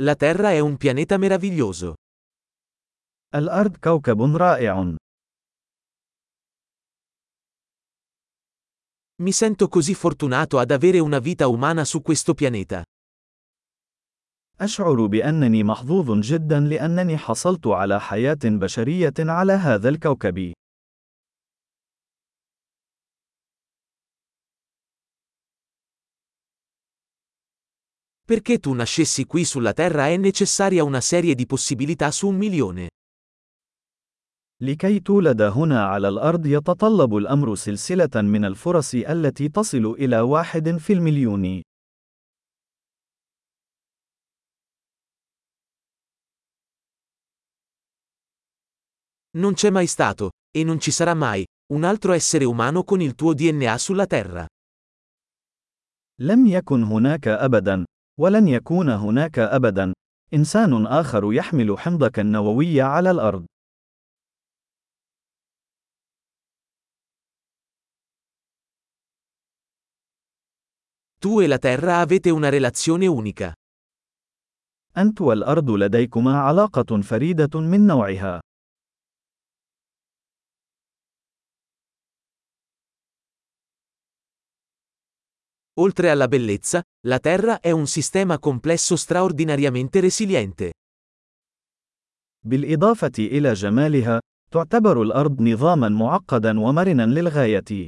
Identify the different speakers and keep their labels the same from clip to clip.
Speaker 1: La Terra è un pianeta meraviglioso.
Speaker 2: الأرض كوكب رائع.
Speaker 1: Mi sento così fortunato ad avere una vita umana su questo pianeta.
Speaker 2: أشعر بأنني محظوظ جدا لأنني حصلت على حياة بشرية على هذا الكوكب.
Speaker 1: Perché tu nascessi qui sulla Terra è necessaria una serie di possibilità su un milione.
Speaker 2: لكي تولد هنا على الأرض يتطلب الأمر سلسلة من الفرص التي تصل إلى واحد في المليون.
Speaker 1: Non c'è mai stato, e non ci sarà mai, un altro essere umano con il tuo DNA sulla Terra.
Speaker 2: لم يكن هناك أبدا، ولن يكون هناك أبدا، إنسان آخر يحمل حمضك النووي على الأرض.
Speaker 1: Tu e la Terra avete una relazione unica.
Speaker 2: أنت والأرض لديكما علاقة فريدة من نوعها.
Speaker 1: Oltre alla bellezza, la Terra è un sistema complesso straordinariamente resiliente.
Speaker 2: بالإضافة إلى جمالها، تعتبر الأرض نظامًا معقدًا ومرنًا للغاية.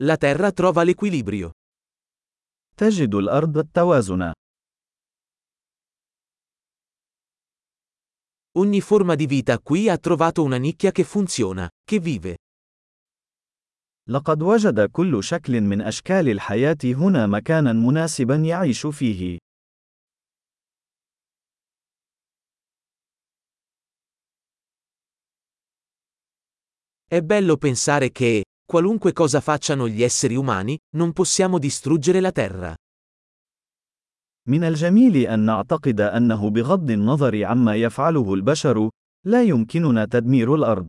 Speaker 1: La Terra trova l'equilibrio.
Speaker 2: تجد الأرض التوازن.
Speaker 1: Ogni forma di vita qui ha trovato una nicchia che funziona, che vive.
Speaker 2: لقد وجد كل شكل من أشكال الحياة هنا مكانًا مناسبًا يعيش فيه.
Speaker 1: È bello pensare che, qualunque cosa facciano gli esseri umani, non possiamo distruggere la Terra.
Speaker 2: من الجميل أن نعتقد أنه بغض النظر عما يفعله البشر، لا يمكننا تدمير الأرض.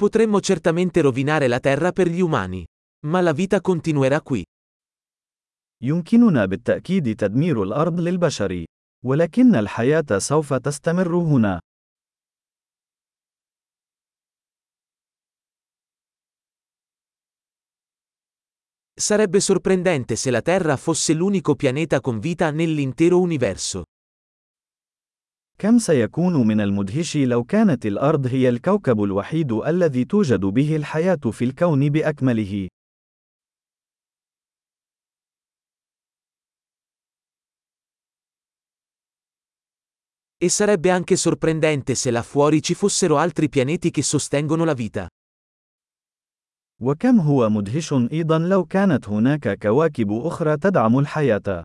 Speaker 1: Potremmo certamente rovinare la Terra per gli umani. Ma la vita continuerà qui.
Speaker 2: يمكننا بالتأكيد تدمير الأرض للبشر، ولكن الحياة سوف تستمر هنا.
Speaker 1: Sarebbe sorprendente se la Terra fosse l'unico pianeta con vita nell'intero universo.
Speaker 2: كم سيكون من المدهش لو كانت الأرض هي الكوكب الوحيد الذي توجد به الحياة في الكون بأكمله.
Speaker 1: E sarebbe anche sorprendente se là fuori ci fossero altri pianeti che sostengono la vita.
Speaker 2: وكم هو مدهش أيضا لو كانت هناك كواكب أخرى تدعم الحياة.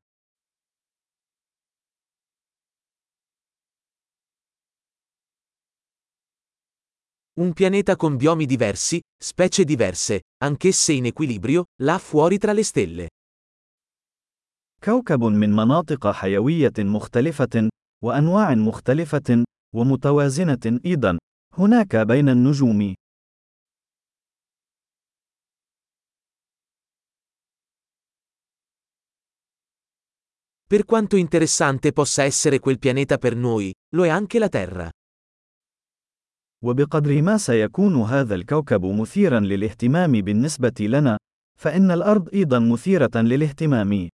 Speaker 1: Un pianeta con biomi diversi, specie diverse, anch'esse in equilibrio, là fuori tra le stelle.
Speaker 2: كوكب من مناطق حيوية مختلفة، وأنواع مختلفة، ومتوازنة أيضا، هناك بين النجوم.
Speaker 1: Per quanto interessante possa essere quel pianeta per noi, lo è anche la Terra.
Speaker 2: وبقدر ما سيكون هذا الكوكب مثيرا للاهتمام بالنسبة لنا، فإن الأرض أيضا مثيرة للاهتمام.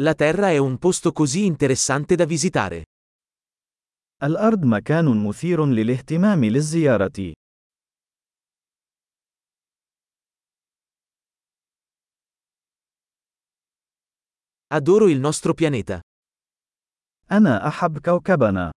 Speaker 1: La Terra è un posto così interessante da visitare.
Speaker 2: الأرض مكان مثير للاهتمام للزيارة.
Speaker 1: Adoro il nostro pianeta.
Speaker 2: أنا أحب كوكبنا.